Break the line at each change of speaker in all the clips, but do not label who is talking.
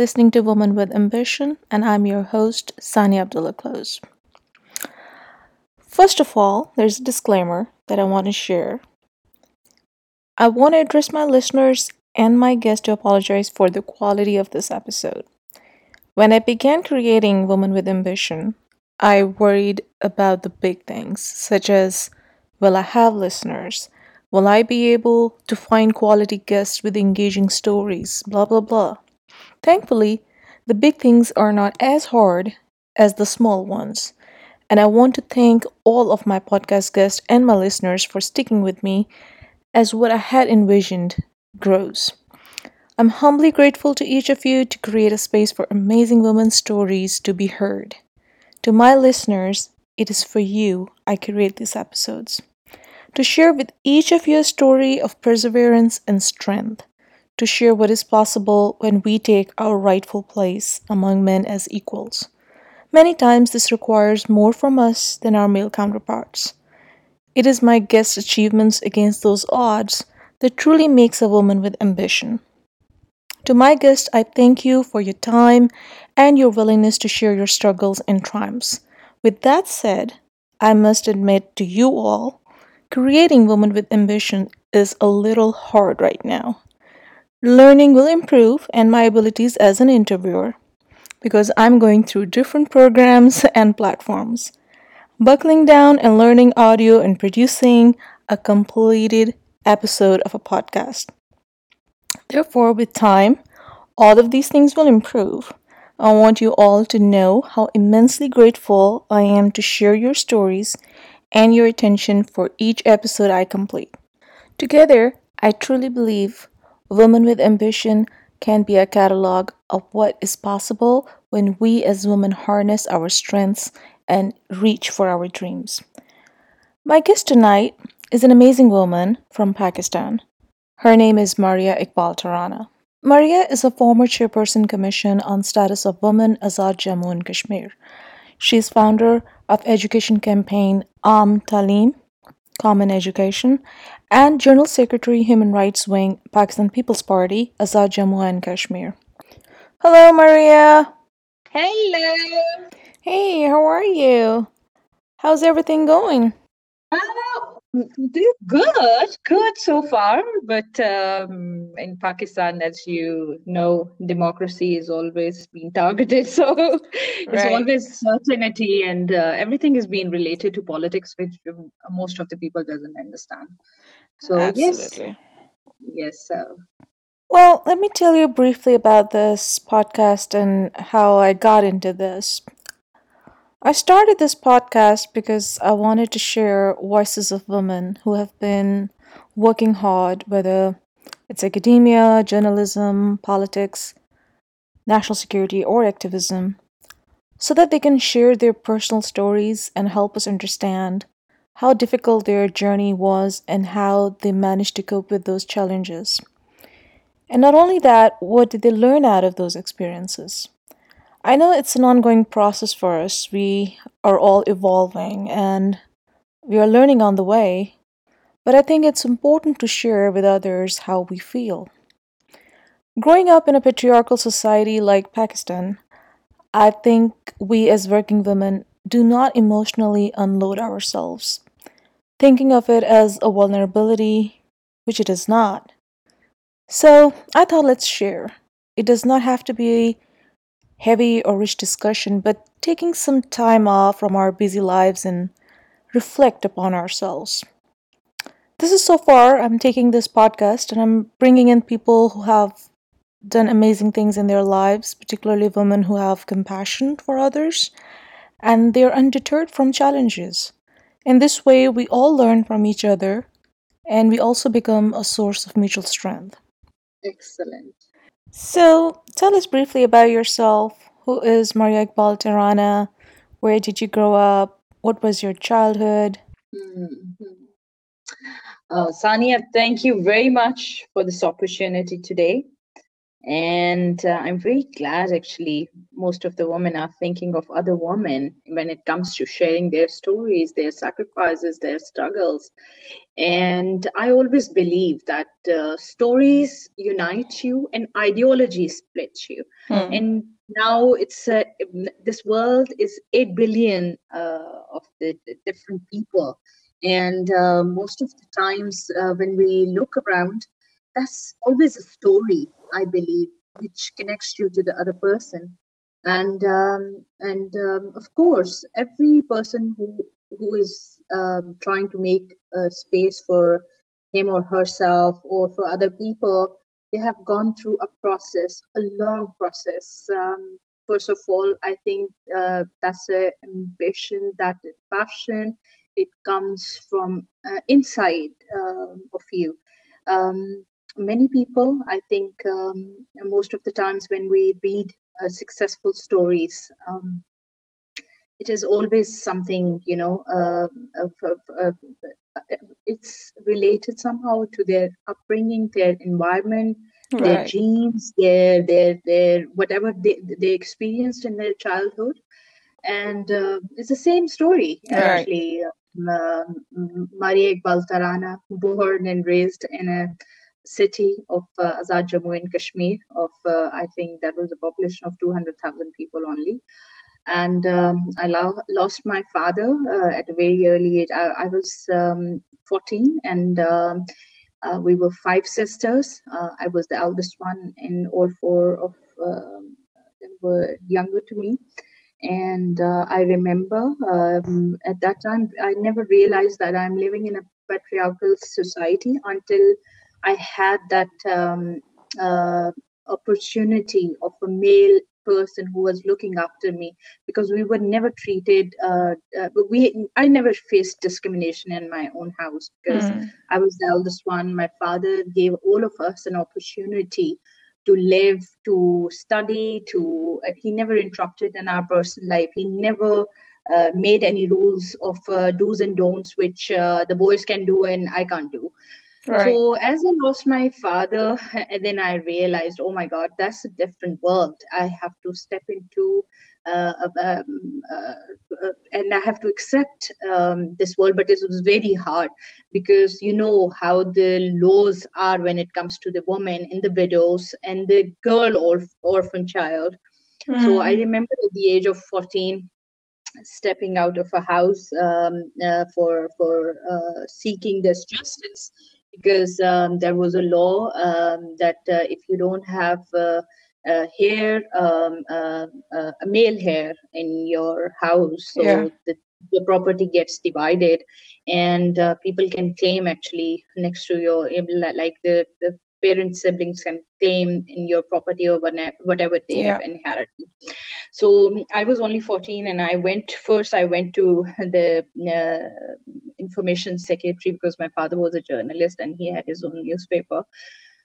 Listening to Woman with Ambition, and I'm your host, Sani Abdullah Close. First of all, there's a disclaimer that I want to share. I want to address my listeners and my guests to apologize for the quality of this episode. When I began creating Woman with Ambition, I worried about the big things, such as will I have listeners? Will I be able to find quality guests with engaging stories? Blah, blah, blah. Thankfully, the big things are not as hard as the small ones. And I want to thank all of my podcast guests and my listeners for sticking with me as what I had envisioned grows. I'm humbly grateful to each of you to create a space for amazing women's stories to be heard. To my listeners, it is for you I create these episodes to share with each of you a story of perseverance and strength, to share what is possible when we take our rightful place among men as equals. Many times this requires more from us than our male counterparts. It is my guest's achievements against those odds that truly makes a woman with ambition. To my guest, I thank you for your time and your willingness to share your struggles and triumphs. With that said, I must admit to you all Creating Women with Ambition is a little hard right now. Learning will improve and my abilities as an interviewer because I'm going through different programs and platforms. Buckling down and learning audio and producing a completed episode of a podcast. Therefore, with time, all of these things will improve. I want you all to know how immensely grateful I am to share your stories and your attention for each episode I complete. Together, I truly believe Women with Ambition can be a catalog of what is possible when we as women harness our strengths and reach for our dreams. My guest tonight is an amazing woman from Pakistan. Her name is Maria Iqbal Tarana. Maria is a former chairperson commission on status of women Azad Jammu and Kashmir. She is founder of education campaign Aam Talim, Common Education, and General Secretary Human Rights Wing, Pakistan People's Party, Azad Jammu and Kashmir. Hello, Maria.
Hello.
Hey, how are you? How's everything going?
Oh, good, good so far. But um, in Pakistan, as you know, democracy is always being targeted. So it's
Right.
always certainty, and uh, everything is being related to politics, which um, most of the people doesn't understand. So yes,
Absolutely.
yes. So
Well, let me tell you briefly about this podcast and how I got into this. I started this podcast because I wanted to share voices of women who have been working hard, whether it's academia, journalism, politics, national security, or activism, so that they can share their personal stories and help us understand how difficult their journey was and how they managed to cope with those challenges. And not only that, what did they learn out of those experiences? I know it's an ongoing process for us. We are all evolving and we are learning on the way, but I think it's important to share with others how we feel. Growing up in a patriarchal society like Pakistan, I think we as working women do not emotionally unload ourselves, thinking of it as a vulnerability, which it is not. So I thought let's share. It does not have to be heavy or rich discussion, but taking some time off from our busy lives and reflect upon ourselves. This is so far, I'm taking this podcast and I'm bringing in people who have done amazing things in their lives, particularly women who have compassion for others and they're undeterred from challenges. In this way, we all learn from each other and we also become a source of mutual strength.
Excellent.
So, tell us briefly about yourself. Who is Maria Iqbal Tarana? Where did you grow up? What was your childhood?
Mhm. Uh, Sania, thank you very much for this opportunity today. And uh, I'm very glad actually most of the women are thinking of other women when it comes to sharing their stories, their sacrifices, their struggles. And I always believe that uh, stories unite you and ideology splits you.
Hmm.
And now it's uh, this world is 8 billion uh, of the, the different people. And uh, most of the times uh, when we look around, that's always a story i believe which connects you to the other person. And um, and um, of course every person who who is um, trying to make a space for him or herself or for other people they have gone through a process a long process. Um, first of all i think uh, that's a ambition that passion. It comes from uh, inside um, of you. Um, many people, I think, um, most of the times when we read uh, successful stories, um, it is always something, you know, uh, uh, it's related somehow to their upbringing, their environment, right. their genes, their their their whatever they they experienced in their childhood, and uh, it's the same story right. actually. Um, Maria Iqbal Tarana, born and raised in a city of uh, Azad Jammu and Kashmir of uh, I think that was a population of 200,000 people only. And um, I lo- lost my father uh, at a very early age. I, I was um, 14 and um, uh, we were five sisters. Uh, I was the eldest one and all four of um, them were younger to me. And uh, I remember um, at that time I never realized that I'm living in a patriarchal society until I had that um, uh, opportunity of a male person who was looking after me because we were never treated uh, uh, we i never faced discrimination in my own house because mm. i was the eldest one. My father gave all of us an opportunity to live to study to uh, he never interrupted in our personal life. He never uh, made any rules of uh, do's and don'ts which uh, the boys can do and i can't do Right. So as I lost my father, and then I realized, oh my God, that's a different world. I have to step into, uh, um, uh, uh, and I have to accept um, this world. But it was very hard because you know how the laws are when it comes to the woman and the widows and the girl or orphan child. Mm. So I mm. remember at the age of 14, stepping out of a house um, uh, for for uh, seeking this justice because um, there was a law um, that uh, if you don't have uh, uh, heir, um, uh, uh, a male heir in your house, so yeah. the, the property gets divided, and uh, people can claim actually next to your like the, the parent siblings can claim in your property or whatever they yeah. have inherited. So I was only 14 and I went first, I went to the uh, information secretary because my father was a journalist and he had his own newspaper.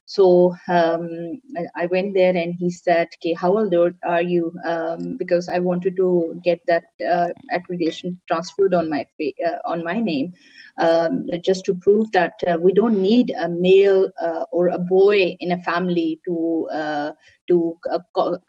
So um, I went there and he said, "Okay, how old are you?" Um, because I wanted to get that uh, accreditation transferred on my uh, on my name, um, just to prove that uh, we don't need a male uh, or a boy in a family to uh, to uh, co-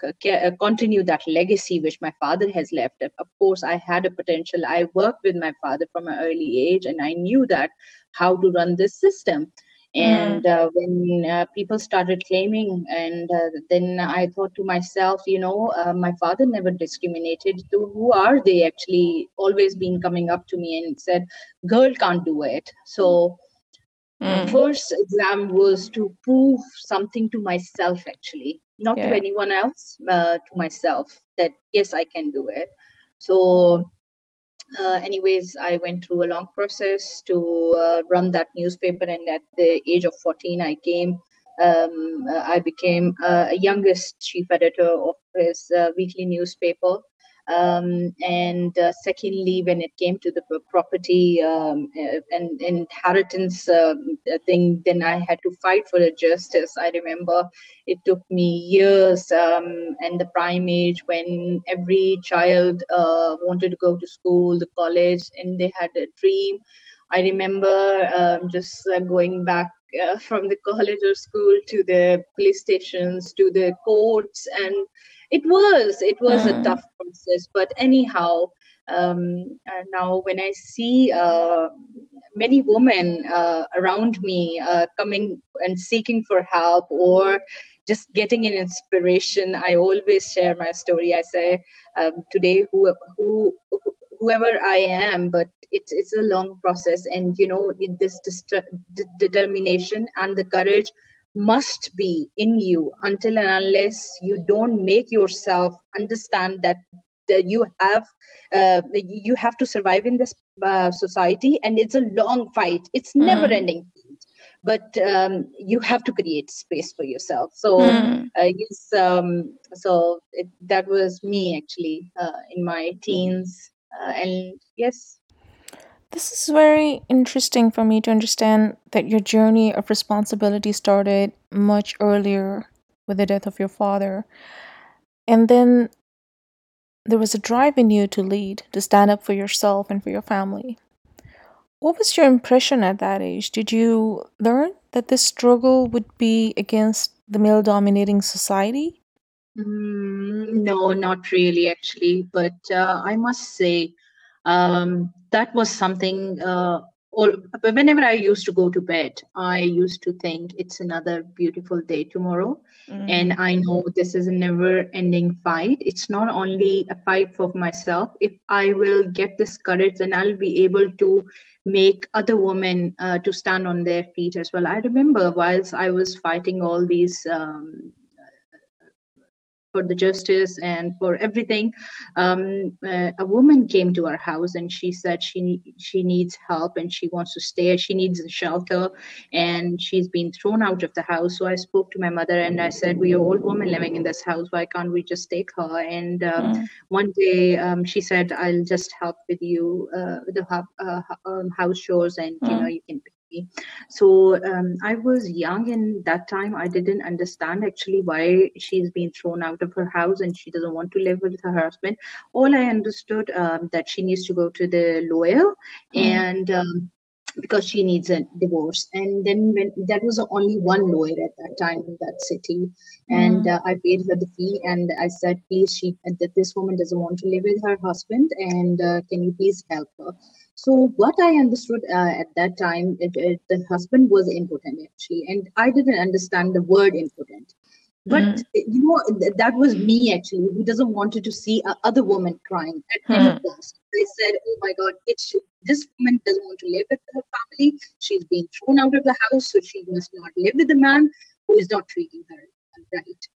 continue that legacy which my father has left. Of course, I had a potential. I worked with my father from an early age, and I knew that how to run this system and mm. uh, when uh, people started claiming and uh, then i thought to myself you know uh, my father never discriminated so who are they actually always been coming up to me and said girl can't do it so mm. first exam was to prove something to myself actually not yeah. to anyone else uh, to myself that yes i can do it so uh, anyways, I went through a long process to uh, run that newspaper, and at the age of 14, I came. Um, uh, I became uh, a youngest chief editor of his uh, weekly newspaper. Um, and uh, secondly, when it came to the property um, uh, and inheritance uh, thing, then I had to fight for the justice. I remember it took me years um, and the prime age when every child uh, wanted to go to school, the college, and they had a dream. I remember um, just uh, going back uh, from the college or school to the police stations to the courts and it was it was mm. a tough process but anyhow um, now when i see uh, many women uh, around me uh, coming and seeking for help or just getting an inspiration i always share my story i say um, today who, who whoever i am but it's it's a long process and you know this determination and the courage must be in you until and unless you don't make yourself understand that, that you have uh, you have to survive in this uh, society and it's a long fight it's mm. never ending but um, you have to create space for yourself so mm. uh, yes um, so it, that was me actually uh, in my teens uh, and yes
this is very interesting for me to understand that your journey of responsibility started much earlier with the death of your father. And then there was a drive in you to lead, to stand up for yourself and for your family. What was your impression at that age? Did you learn that this struggle would be against the male dominating society?
Mm, no, not really, actually. But uh, I must say, um, that was something uh, whenever i used to go to bed i used to think it's another beautiful day tomorrow. Mm. and i know this is a never ending fight. It's not only a fight for myself. If i will get this courage then i'll be able to make other women uh, to stand on their feet as well. I remember whilst i was fighting all these um, for the justice and for everything. Um, uh, a woman came to our house and she said she she needs help and she wants to stay. She needs a shelter and she's been thrown out of the house. So I spoke to my mother and I said, "We are old women living in this house. Why can't we just take her?" And um, mm. one day um, she said, "I'll just help with you uh, the uh, um, house chores and mm. you know you can so um, I was young in that time. I didn't understand actually why she's been thrown out of her house and she doesn't want to live with her husband. All I understood um, that she needs to go to the lawyer mm. and. Um, because she needs a divorce and then when there was only one lawyer at that time in that city and mm. uh, i paid her the fee and i said please she that this woman doesn't want to live with her husband and uh, can you please help her so what I understood uh, at that time, it, it, the husband was impotent actually, and I didn't understand the word impotent. But mm. you know that was me actually, who doesn't wanted to see a other woman crying at mm. any cost. I said, "Oh my God, it's this woman doesn't want to live with her family. She's being thrown out of the house, so she must not live with the man who is not treating her right."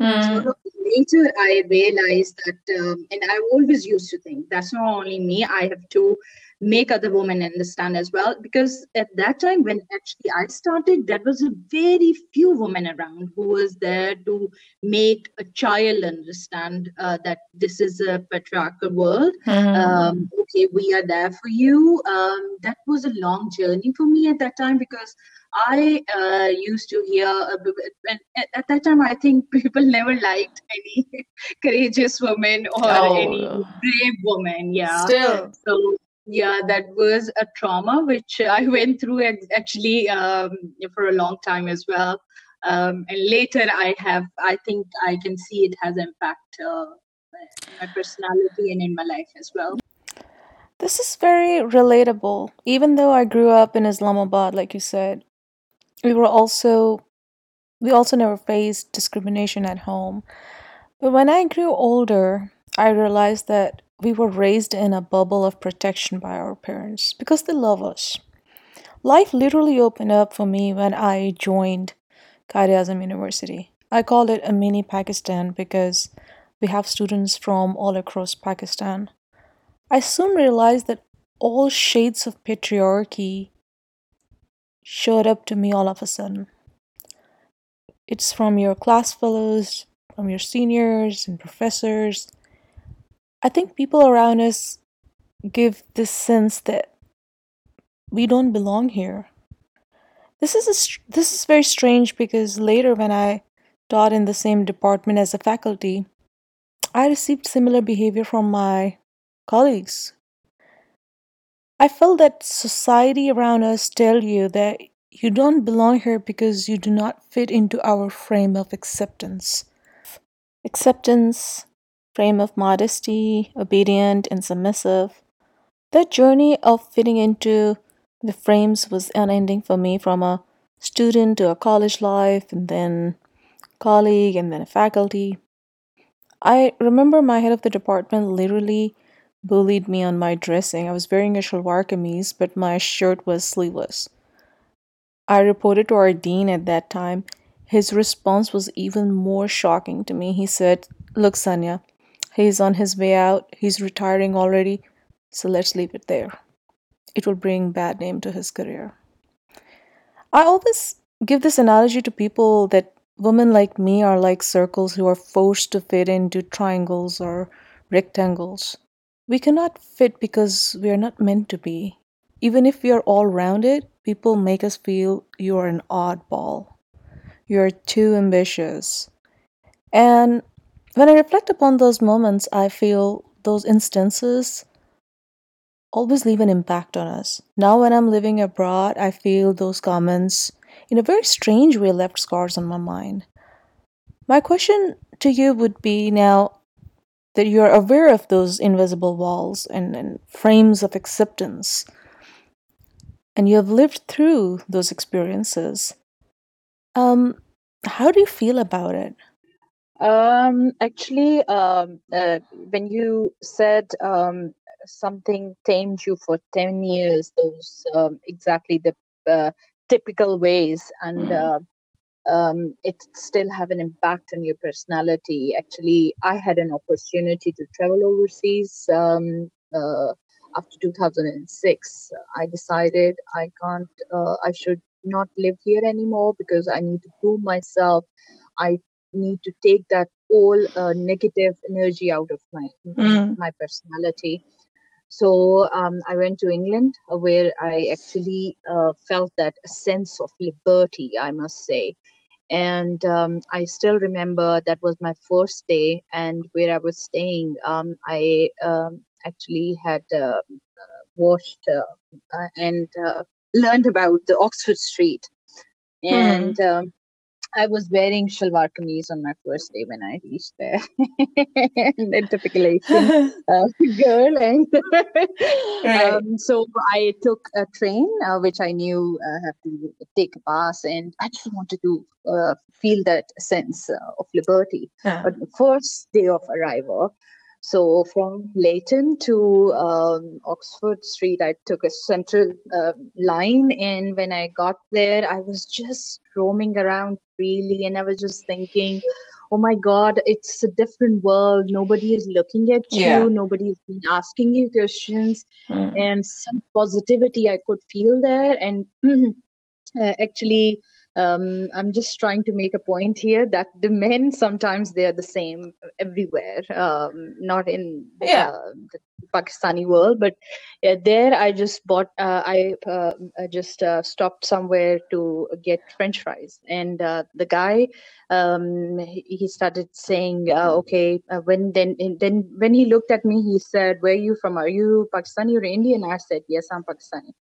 Mm. So later, I realized that, um, and I always used to think that's not only me. I have to make other women understand as well because at that time when actually i started there was a very few women around who was there to make a child understand uh, that this is a patriarchal world mm-hmm. um, okay we are there for you um, that was a long journey for me at that time because I uh, used to hear, uh, at that time, I think people never liked any courageous woman or oh. any brave woman. Yeah.
Still.
So yeah that was a trauma which i went through actually um, for a long time as well um, and later i have i think i can see it has impact uh, my personality and in my life as well
this is very relatable even though i grew up in islamabad like you said we were also we also never faced discrimination at home but when i grew older i realized that we were raised in a bubble of protection by our parents because they love us. Life literally opened up for me when I joined Quaid-e-Azam University. I called it a mini Pakistan because we have students from all across Pakistan. I soon realized that all shades of patriarchy showed up to me all of a sudden. It's from your class fellows, from your seniors and professors, I think people around us give this sense that we don't belong here. This is a, this is very strange because later when I taught in the same department as a faculty, I received similar behavior from my colleagues. I felt that society around us tell you that you don't belong here because you do not fit into our frame of acceptance. Acceptance, frame of modesty, obedient and submissive. That journey of fitting into the frames was unending for me from a student to a college life and then colleague and then a faculty. I remember my head of the department literally bullied me on my dressing. I was wearing a shalwar kameez, but my shirt was sleeveless. I reported to our dean at that time. His response was even more shocking to me. He said, Look, Sanya, he's on his way out. He's retiring already. So let's leave it there. It will bring bad name to his career. I always give this analogy to people that women like me are like circles who are forced to fit into triangles or rectangles. We cannot fit because we are not meant to be. Even if we are all rounded, people make us feel you are an oddball. You're too ambitious. And when I reflect upon those moments, I feel those instances always leave an impact on us. Now, when I'm living abroad, I feel those comments in a very strange way left scars on my mind. My question to you would be now that you're aware of those invisible walls and, and frames of acceptance, and you have lived through those experiences. Um, how do you feel about it?
Um, actually, um, uh, when you said um, something tamed you for 10 years, those um, exactly the uh, typical ways, and uh, um, it still have an impact on your personality. Actually, I had an opportunity to travel overseas um, uh, after 2006. I decided I can't, uh, I should not live here anymore because I need to prove myself. I need to take that all uh, negative energy out of my
Mm.
my personality. So um, I went to England, uh, where I actually uh, felt that sense of liberty, I must say. And um, I still remember that was my first day, and where I was staying, um, I um, actually had uh, watched uh, uh, and uh, learned about the Oxford Street.
Hmm.
And um, I was wearing shalwar kameez on my first day when I reached there. and then typical Asian uh, girl. And
Right.
um, so I took a train, uh, which I knew uh, have to take a bus, and I just wanted to uh, feel that sense uh, of liberty.
Yeah.
But the first day of arrival, so from Leyton to um, Oxford Street, I took a central uh, line, and when I got there, I was just roaming around freely, and I was just thinking, "Oh my God, it's a different world. Nobody is looking at
Yeah.
you. Nobody is been asking you questions,
Mm.
and some positivity I could feel there, and uh, actually." Um, I'm just trying to make a point here that the men sometimes they are the same everywhere, um, not in
Yeah.
uh, the Pakistani world, but uh, there I just bought. Uh, I uh, I just uh, stopped somewhere to get French fries, and uh, the guy um, he, started saying, uh, "Okay." Uh, when then then when he looked at me, he said, "Where are you from? Are you Pakistani or Indian?" I said, "Yes, I'm Pakistani."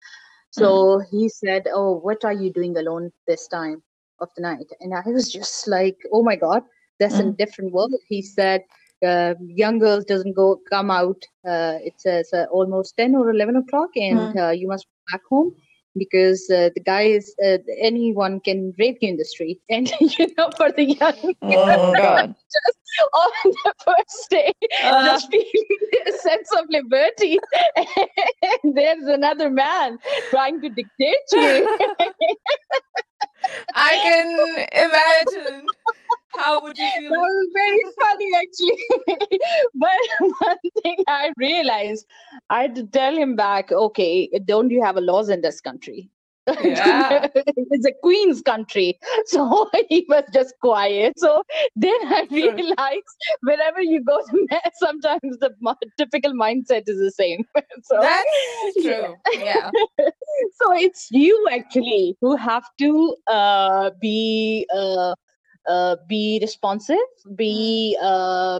So he said, "Oh, what are you doing alone this time of the night?" And I was just like, "Oh my God, that's a
Mm.
different world." He said, uh, "Young girls doesn't go come out. Uh, it says uh, almost ten or eleven o'clock, and
Mm.
uh, you must go back home." Because uh, the guys, uh, anyone can rape you in the street, and you know, for the young
Oh God.
on the first day,
Uh,
just feeling a sense of liberty. and there's another man trying to dictate to you.
I can imagine. How would you
that
feel?
was very funny, actually. but one thing I realized, I had to tell him back, okay, don't you have a laws in this country?
Yeah.
it's a queen's country. So he was just quiet. So then I realized wherever you go to Met, sometimes the typical mindset is the same. so
that's true. Yeah.
so it's you actually who have to uh, be uh, uh, be responsive, be hmm. uh,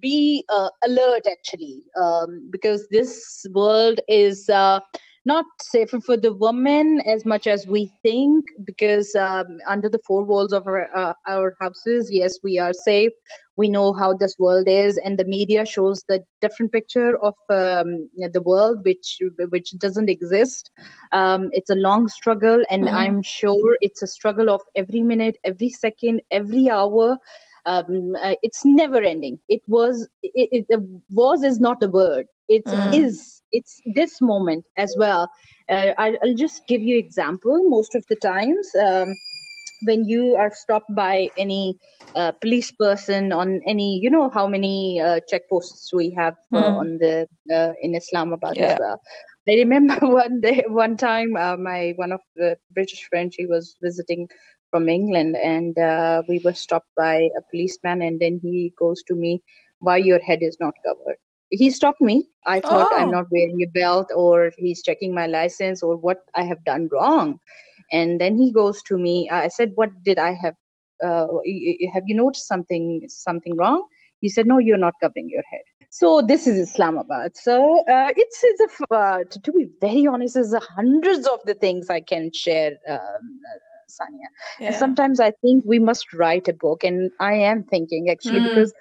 be uh, alert actually, um, because this world is uh, not safer for the women as much as we think because um, under the four walls of our, uh, our houses yes we are safe. We know how this world is and the media shows the different picture of um, the world which which doesn't exist. Um, it's a long struggle and mm-hmm. i'm sure it's a struggle of every minute every second every hour. Um, uh, it's never ending. It was it, it, was is not a word it mm. is it's this moment as well uh, I, will just give you example most of the times um, when you are stopped by any uh, police person on any you know how many uh, checkposts we have uh, mm. on the uh, in islamabad yeah. as well i remember one day one time uh, my one of the british friends she was visiting from england and uh, we were stopped by a policeman and then he goes to me why your head is not covered he stopped me. I thought oh. I'm not wearing a belt or he's checking my license or what I have done wrong. And then he goes to me. I said, "What did I have? Uh, have you noticed something something wrong?" He said, "No, you're not covering your head." So this is Islamabad. So uh, it's, it's a, uh, to, to, be very honest, there's hundreds of the things I can share. Um, Sanya. Yeah. And sometimes I think we must write a book, and I am thinking actually mm. because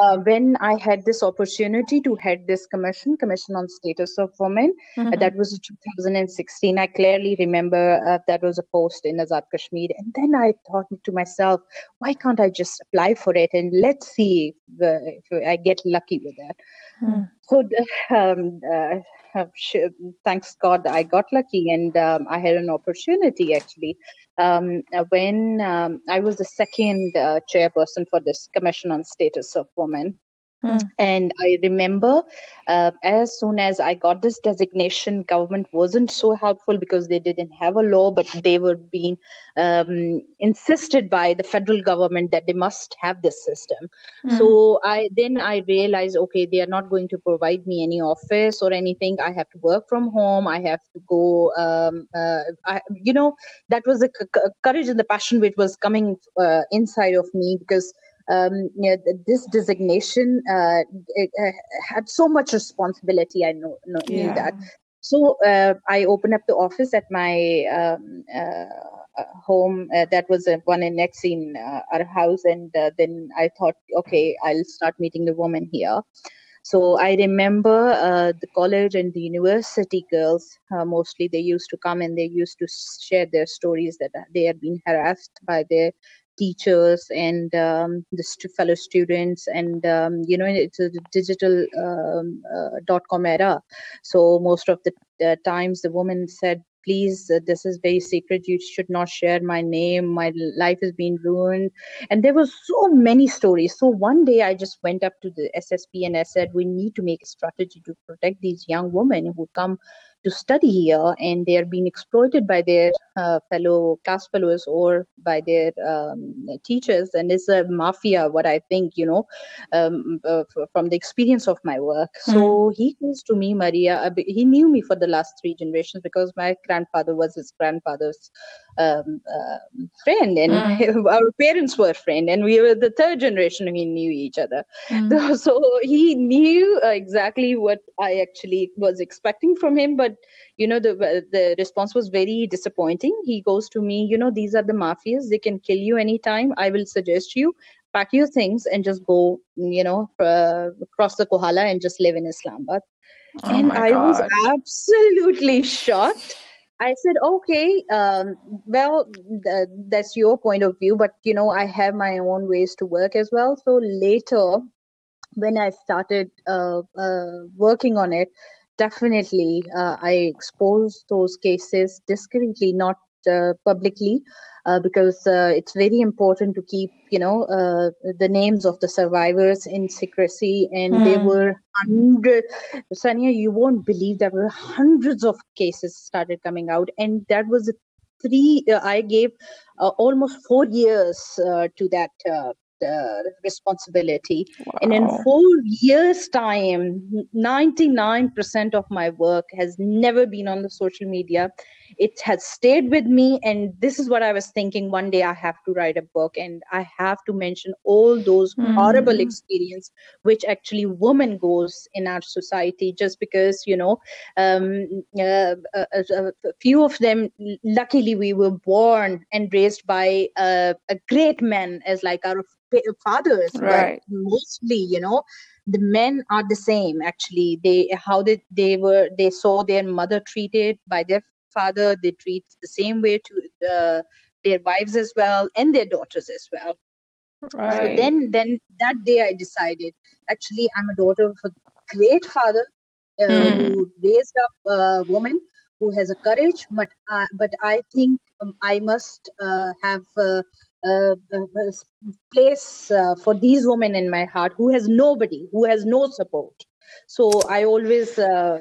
uh, when I had this opportunity to head this commission, Commission on Status of Women, mm-hmm. uh, that was 2016. I clearly remember uh, that was a post in Azad Kashmir. And then I thought to myself, why can't I just apply for it and let's see if, if I get lucky with that. Mm. So, um, uh, thanks God, I got lucky and um, I had an opportunity actually. Um, when um, I was the second uh, chairperson for this Commission on Status of Women, Hmm. And I remember uh, as soon as I got this designation, government wasn't so helpful because they didn't have a law, but they were being um, insisted by the federal government that they must have this system. Hmm. So I then I realized, okay, they are not going to provide me any office or anything. I have to work from home. I have to go. Um, uh, I, you know, that was the c- courage and the passion which was coming uh, inside of me because um, you know, this designation uh, it, uh, had so much responsibility. I know, know yeah. knew that. So uh, I opened up the office at my um, uh, uh, home. Uh, that was one in next in our house, and then I thought, okay, I'll start meeting the women here. So I remember uh, the college and the university girls, uh, mostly they used to come and they used to share their stories that they had been harassed by their teachers and um, the st- fellow students and um, you know it's a digital um, uh, dot com era. So most of the uh, times the woman said please uh, this is very secret you should not share my name. My life has been ruined. And there were so many stories. So one day i just went up to the ssp and i said we need to make a strategy to protect these young women who come to study here and they are being exploited by their uh, fellow class fellows or by their um, teachers and it's a mafia what i think you know um, uh, from the experience of my work mm. so he goes to me maria he knew me for the last three generations because my grandfather was his grandfather's um, uh, friend and mm. our parents were friends and we were the third generation we knew each other mm. so, so, he knew uh, exactly what i actually was expecting from him but you know the the response was very disappointing. He goes to me you know these are the mafias. They can kill you anytime. I will suggest you pack your things and just go you know uh, cross the kohala and just live in islamabad. Oh and i God. was absolutely shocked. I said, okay, um, well, th- that's your point of view, but you know, I have my own ways to work as well. So later, when I started uh, uh, working on it, definitely uh, I exposed those cases discreetly, not uh, publicly uh, because uh, it's very important to keep you know uh, the names of the survivors in secrecy and mm. there were hundred sania you won't believe there were hundreds of cases started coming out and that was three uh, i gave uh, almost four years to that uh, responsibility. Wow. And in four years' time, 99% of my work has never been on the social media. It has stayed with me. And this is what I was thinking one day I have to write a book and I have to mention all those mm. horrible experience which actually women goes in our society just because, you know, um, uh, a, a, a, few of them, luckily, we were born and raised by a great man as like our fathers
right.
but mostly you know the men are the same actually they how did they were they saw their mother treated by their father they treat the same way to uh, their wives as well and their daughters as well right. so then then that day i decided actually i'm a daughter of a great father uh, mm. who raised up a woman who has a courage but uh, but i think um, i must uh, have uh, uh, place uh, for these women in my heart who has nobody who has no support so i always uh,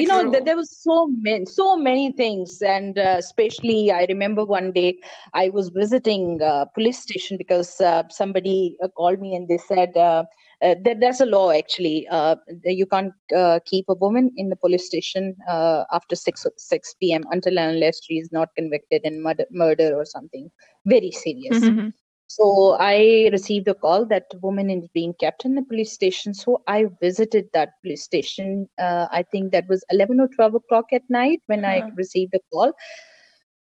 you know th- there was so many so many things and uh, especially i remember one day i was visiting a police station because uh, somebody uh, called me and they said uh, uh, that there's a law actually. Uh, you can't uh, keep a woman in the police station uh, after 6 6 p.m. until and unless she is not convicted in murder, murder or something very serious. Mm-hmm. So I received a call that woman is being kept in the police station. So I visited that police station. Uh, I think that was 11 or 12 o'clock at night when I uh-huh. received the call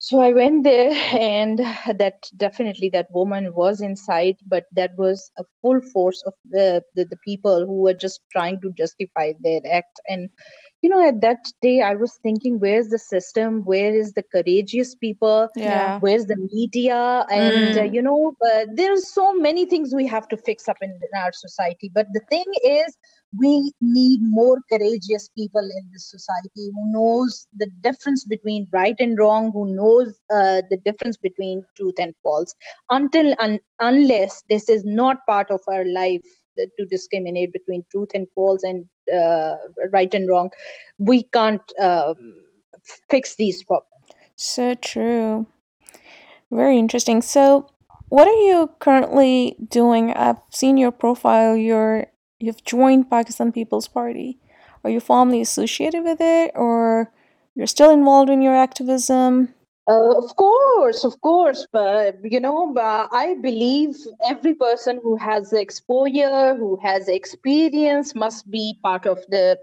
so i went there and that definitely that woman was inside but that was a full force of the, the, the people who were just trying to justify their act. And you know at that day i was thinking where's the system? Where is the courageous people?
Yeah.
Where's the media? And mm. uh, you know uh, there's so many things we have to fix up in, in our society. But the thing is we need more courageous people in this society who knows the difference between right and wrong who knows uh, the difference between truth and false. Until un- unless this is not part of our life to discriminate between truth and false and uh, right and wrong we can't uh, fix these problems.
So true. Very interesting. So what are you currently doing? I've seen your profile. You're you've joined Pakistan People's Party. Are you formally associated with it or you're still involved in your activism?
Uh, of course, of course, but you know, uh, I believe every person who has exposure, who has experience, must be part of the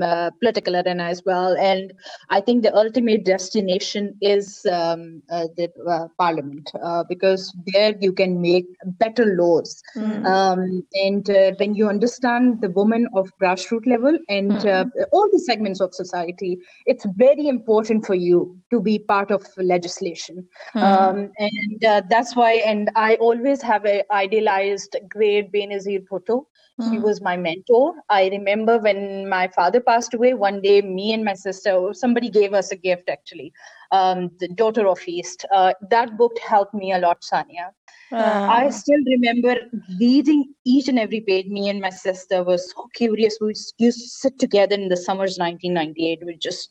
Uh, political arena as well. And I think the ultimate destination is um, uh, the uh, parliament uh, because there you can make better laws. Mm. Um, and uh, when you understand the woman of grassroots level and mm. all the segments of society, it's very important for you to be part of legislation. Mm. Um, and that's why, and I always have a idealized great Benazir Bhutto. He was my mentor. I remember when my father passed away, one day, me and my sister, somebody gave us a gift actually, um, The Daughter of East. Uh, that book helped me a lot, Sanya. Uh. I still remember reading each and every page. Me and my sister were so curious. We used to sit together in the summers 1998. We just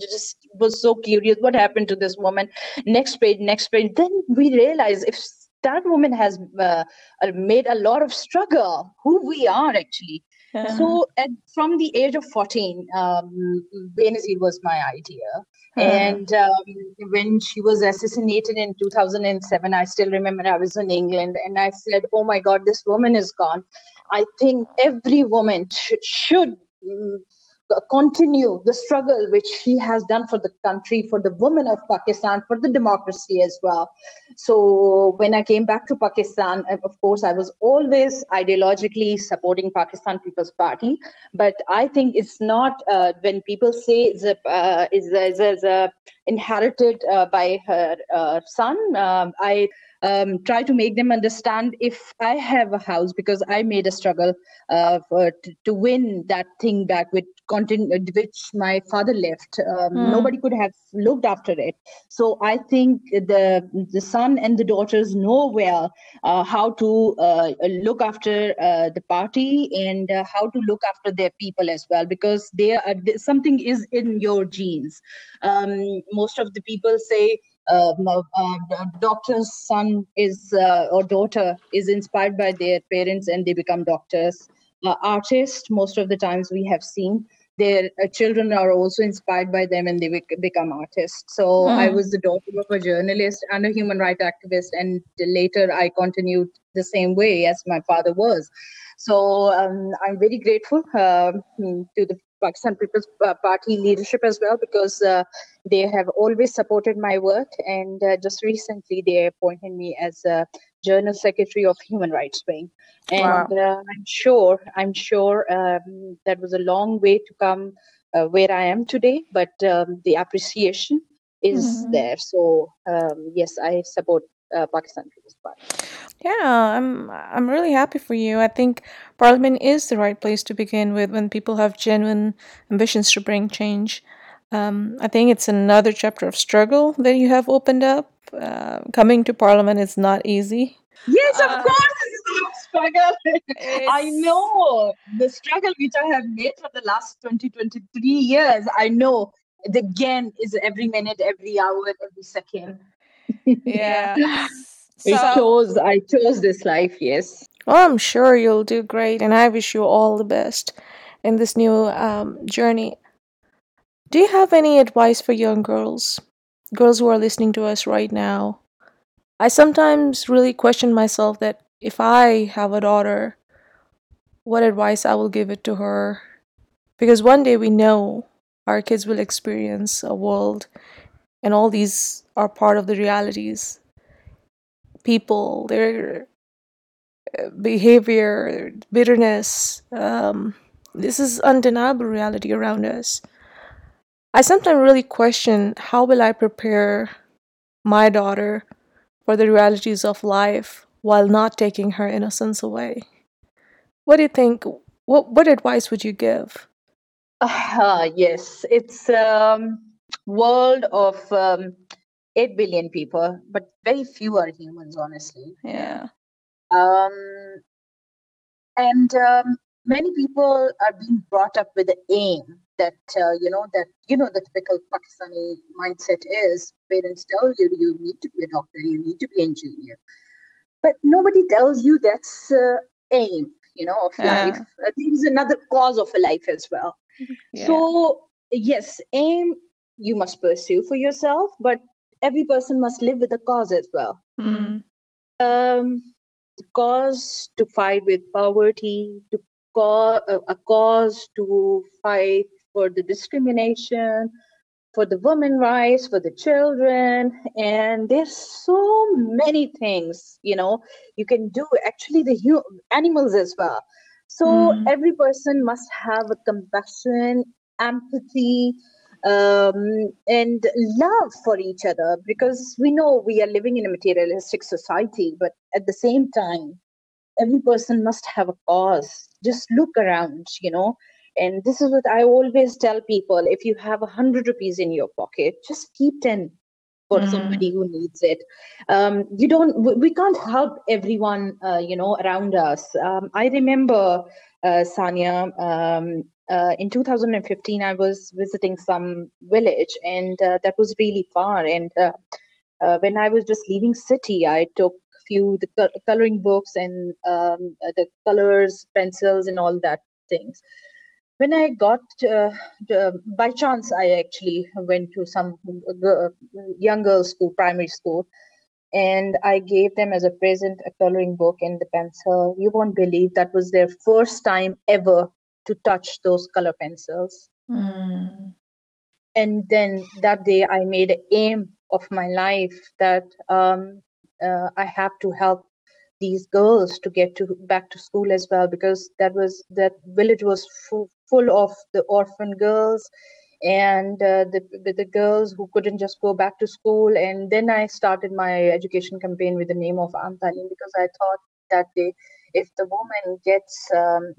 just was so curious what happened to this woman next page next page then we realized if that woman has uh, made a lot of struggle who we are actually uh-huh. so at, from the age of 14 um, benazir was my idea uh-huh. and um, when she was assassinated in 2007 i still remember i was in england and i said oh my god this woman is gone i think every woman sh- should mm, continue the struggle which he has done for the country, for the women of Pakistan, for the democracy as well. So when I came back to Pakistan, of course, I was always ideologically supporting Pakistan People's Party, but I think it's not uh, when people say it's, a, uh, is, is, is a inherited uh, by her uh, son. Um, I um, try to make them understand if I have a house because I made a struggle uh, for, to, to, win that thing back with which my father left. Um, mm. Nobody could have looked after it. So I think the the son and the daughters know well uh, how to uh, look after uh, the party and uh, how to look after their people as well, because they are something is in your genes. Um, most of the people say. Uh, uh, doctor's son is or daughter is inspired by their parents and they become doctors. Uh, artists most of the times we have seen their uh, children are also inspired by them and they bec- become artists so mm. i was the daughter of a journalist and a human rights activist and later i continued the same way as my father was so um, i'm very grateful uh, to the Pakistan People's Party leadership as well because uh, they have always supported my work and uh, just recently they appointed me as a General Secretary of Human Rights Wing, and wow. uh, I'm sure I'm sure um, that was a long way to come uh, where I am today, but um, the appreciation is mm-hmm. there. So um, yes, I support uh, Pakistan People's Party.
Yeah, I'm I'm really happy for you. I think Parliament is the right place to begin with when people have genuine ambitions to bring change. Um, I think it's another chapter of struggle that you have opened up. Uh, coming to Parliament is not easy.
Yes, of uh, course, it's a struggle. I know the struggle which I have made for the last 20, 23 years. I know the gain is every minute, every hour, every second.
Yeah.
so, I chose I chose this life, yes.
Well, I'm sure you'll do great, and I wish you all the best in this new um, journey. Do you have any advice for young girls? Girls who are listening to us right now. I sometimes really question myself that if I have a daughter, what advice I will give it to her. Because one day we know our kids will experience a world, and all these are part of the realities. People, their uh, behavior, bitterness, um, this is undeniable reality around us. I sometimes really question how will I prepare my daughter for the realities of life while not taking her innocence away. What do you think? What what advice would you give?
Uh, yes, it's a um, world of um, eight billion people, but very few are humans, honestly.
Yeah.
Um, and um, many people are being brought up with the aim that uh, you know that you know the typical Pakistani mindset is parents tell you you need to be a doctor, you need to be an engineer, but nobody tells you that's uh, aim you know of yeah. life. Uh, there is another cause of a life as well. Yeah. So yes, aim you must pursue for yourself, but every person must live with a cause as well.
Mm.
Um, the cause to fight with poverty, to cause, a cause to fight for the discrimination, for the women rights, for the children, and there's so many things you know you can do. Actually, the animals as well. So mm. every person must have a compassion, empathy, um, and love for each other because we know we are living in a materialistic society, but at the same time, every person must have a cause just look around you know and this is what i always tell people if you have a hundred rupees in your pocket just keep 10 for mm. somebody who needs it um, you don't we can't help everyone uh, you know around us um, i remember uh, sanya um, uh, in 2015 i was visiting some village and uh, that was really far and uh, uh, when i was just leaving city i took few the coloring books and um, the colors, pencils, and all that things. When I got uh, by chance, I actually went to some young girls' school, primary school, and I gave them as a present a coloring book and the pencil. You won't believe that was their first time ever to touch those color pencils.
Mm.
And then that day, I made an aim of my life that um, uh, I have to help these girls to get to back to school as well because that was that village was full, full of the orphan girls and uh, the the girls who couldn't just go back to school and then i started my education campaign with the name of Antalim because i thought that they if the woman gets um,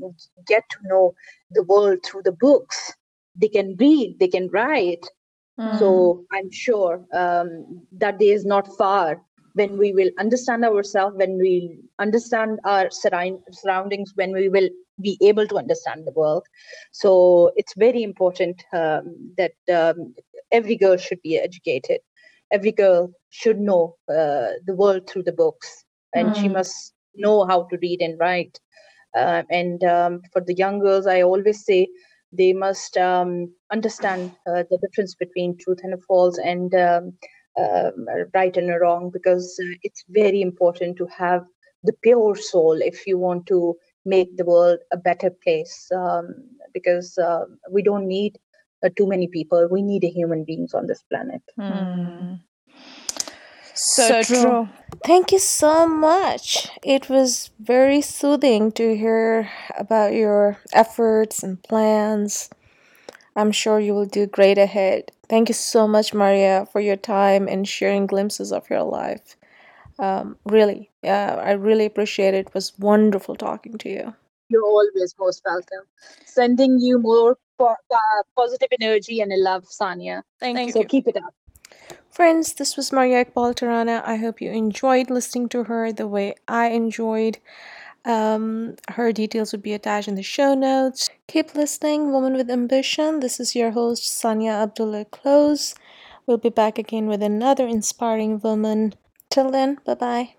get to know the world through the books they can read, they can write.
Mm.
So I'm sure um, that day is not far when we will understand ourselves, when we understand our surround- surroundings, when we will be able to understand the world. So it's very important um, that um, every girl should be educated. Every girl should know uh, the world through the books, and she
Mm.
must know how to read and write. Uh, and um, for the young girls, I always say they must um, understand uh, the difference between truth and a false and um, right and a wrong because uh, it's very important to have the pure soul if you want to make the world a better place um, because uh, we don't need uh, too many people we need human beings on this planet
Mm. So, true. Thank you so much. It was very soothing to hear about your efforts and plans. I'm sure you will do great ahead. Thank you so much, Maria, for your time and sharing glimpses of your life. Um, really, yeah, I really appreciate it. It was wonderful talking to you.
you're always most welcome sending you more po- uh, positive energy and love sanya
Thank
so
you.
keep it up
Friends, this was Maria Iqbal Tarana. I hope you enjoyed listening to her the way I enjoyed. Um, her details would be attached in the show notes. Keep listening, Woman with Ambition. This is your host, Sanya Abdullah Close. We'll be back again with another inspiring woman. Till then, bye bye.